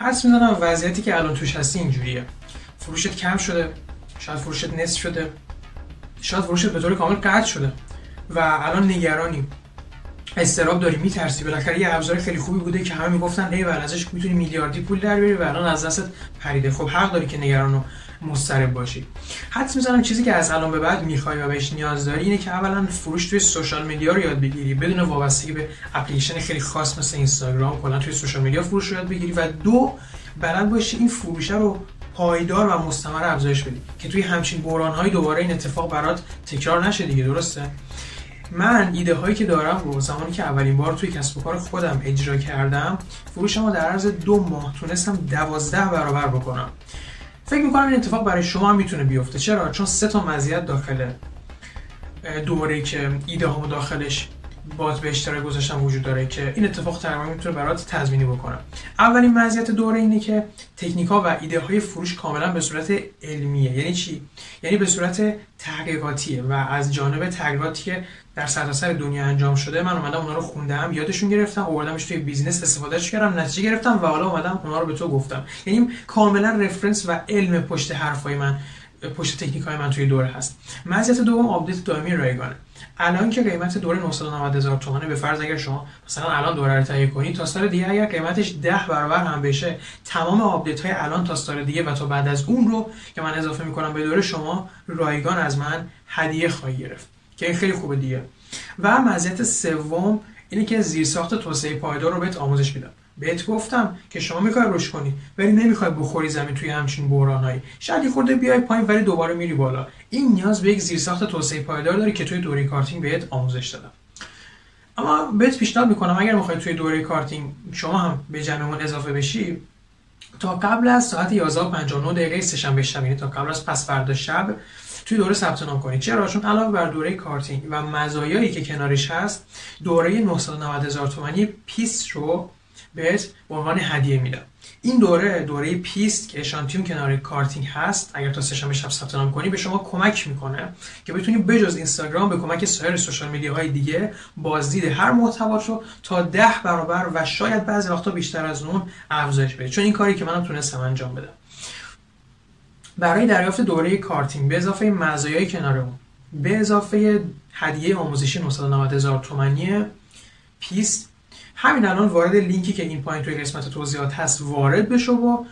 حدس می‌زنم وضعیتی که الان توش هستی اینجوریه. فروشت کم شده شاید فروشت نصف شده شاید فروشت به طور کامل قطع شده و الان نگرانی استراب داری میترسی. بالاخره یه ابزار خیلی خوبی بوده که همه می‌گفتن ای ازش می‌تونی میلیاردی پول در بیاری و الان از دستت پریده. خب حق داری که نگران و مضطرب باشی. حدس می‌زنم چیزی که از الان به بعد می‌خوای و بهش نیاز داری اینه که اولا فروش توی سوشال میدیا رو یاد بگیری بدون وابستگی به اپلیکیشن خیلی خاص مثل اینستاگرام کلا توی سوشال میدیا فروش رو یاد بگیری و دو بلد باشی این فروشه رو پایدار و مستمر افزایش بدی که توی همچین بحران دوباره این اتفاق برات تکرار نشه دیگه درسته؟ من ایده هایی که دارم رو زمانی که اولین بار توی کسب و کار خودم اجرا کردم فروشم رو در عرض دو ماه تونستم دوازده برابر بکنم. فکر می‌کنم این اتفاق برای شما هم می‌تونه بیفته. چرا؟ چون سه تا مزیت داخل دوره که ایده داخلش باز به اشتراک گذاشتن وجود داره که این اتفاق تقریبا می‌تونه برات تضمینی بکنم. اولین مزیت دوره اینه که تکنیک ها و ایده های فروش کاملا به صورت علمیه. یعنی چی؟ یعنی به صورت تحقیقاتیه و از جانب تحقیقاتی که در سرتاسر دنیا انجام شده من اومدم اونا رو خوندم یادشون گرفتم آوردمش توی بیزینس استفادهش کردم نتیجه گرفتم و حالا اومدم اونا رو به تو گفتم. یعنی کاملا رفرنس و علم پشت حرفای من. پشت تکنیک های من توی دوره هست. مزیت دوم update دائمی رایگانه. الان که قیمت دوره 990 هزار تومانه به فرض اگر شما مثلا الان دوره رو تهیه کنید تا سال دیگه اگر قیمتش 10 برابر هم بشه تمام update های الان تا سال دیگه و تا بعد از اون رو که من اضافه می‌کنم به دوره شما رایگان از من هدیه خواهی گرفت که این خیلی خوبه دیگه. و مزیت سوم اینه که زیرساخت توسعه پایدار رو بهت آموزش میدم. بهت گفتم که شما می‌خوای رشد کنی ولی نمی‌خوای بخوری زمین توی همچین بحرانایی شاید یه خورده بیای پایین ولی دوباره میری بالا. این نیاز به یک زیرساخت توسعه پایدار داره که توی دوره کارتینگ بهت آموزش دادم. اما بهت پیشنهاد می‌کنم اگر می‌خوای توی دوره کارتینگ شما هم به جمعمون اضافه بشی تا قبل از ساعت 11:59 دقیقه سه‌شنبه شب یعنی تا قبل از پس فردا شب توی دوره ثبت نام کنید چرا؟ چون علاوه بر دوره کارتینگ و مزایایی که کنارش هست دوره 990 هزار تومانی پیست رو بهت به عنوان هدیه میدم. این دوره دوره پیست که اشانتیون کنار کارتینگ هست اگر تا سه‌شنبه شب ثبت نام کنی به شما کمک می‌کنه که بتونی بجز اینستاگرام به کمک سایر social media های دیگه بازدید هر محتوا رو تا ده برابر و شاید بعضی وقتا بیشتر از اون افزایش بده. چون این کاری که منم تونستم انجام بدم. برای دریافت دوره کارتینگ به اضافه مزایای کنار اون به اضافه هدیه آموزشی 990 هزار تومانی پیست همین الان وارد لینکی که این پایین توی قسمت توضیحات هست وارد بشو و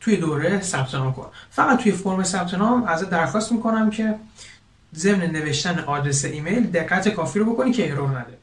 توی دوره ثبت نام کن. فقط توی فرم ثبت نام ازت درخواست می‌کنم که ضمن نوشتن آدرس ایمیل دقت کافی رو بکنی که ایرور نده.